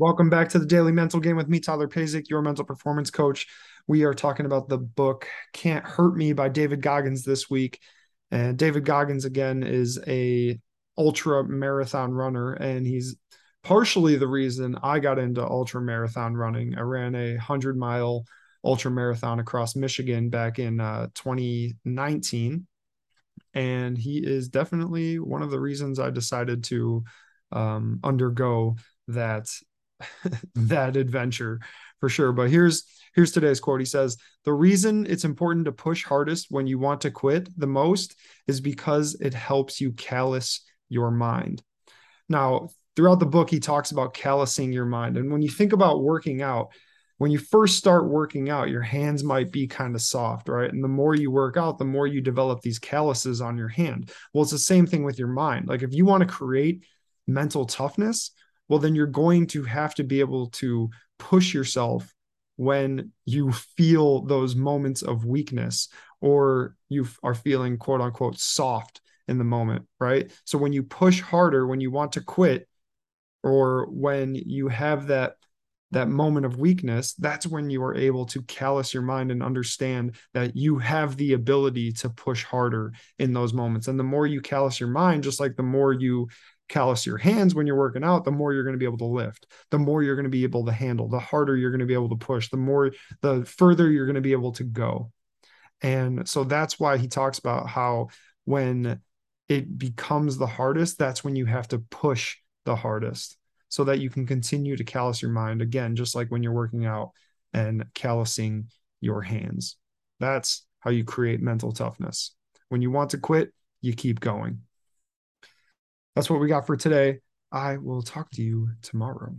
Welcome back to the Daily Mental Game with me, Tyler Pazik, your mental performance coach. We are talking about the book Can't Hurt Me by David Goggins this week. And David Goggins again is a ultra marathon runner and he's partially the reason I got into ultra marathon running. I ran a 100 mile ultra marathon across Michigan back in uh, 2019 and he is definitely one of the reasons I decided to um, undergo that that adventure for sure. But here's here's today's quote. He says, "The reason it's important to push hardest when you want to quit the most is because it helps you callous your mind." Now, throughout the book he talks about callousing your mind. And when you think about working out, when you first start working out, your hands might be kind of soft, right? And the more you work out, the more you develop these calluses on your hand. Well, it's the same thing with your mind. Like if you want to create mental toughness, well, then you're going to have to be able to push yourself when you feel those moments of weakness or you are feeling quote unquote soft in the moment, right? So when you push harder, when you want to quit, or when you have that that moment of weakness, that's when you are able to callous your mind and understand that you have the ability to push harder in those moments. And the more you callous your mind, just like the more you callous your hands when you're working out, the more you're going to be able to lift, the more you're going to be able to handle, the harder you're going to be able to push, the more, the further you're going to be able to go. And so that's why he talks about how when it becomes the hardest, that's when you have to push the hardest so that you can continue to callous your mind again, just like when you're working out and callousing your hands. That's how you create mental toughness. When you want to quit, you keep going that's what we got for today. I will talk to you tomorrow.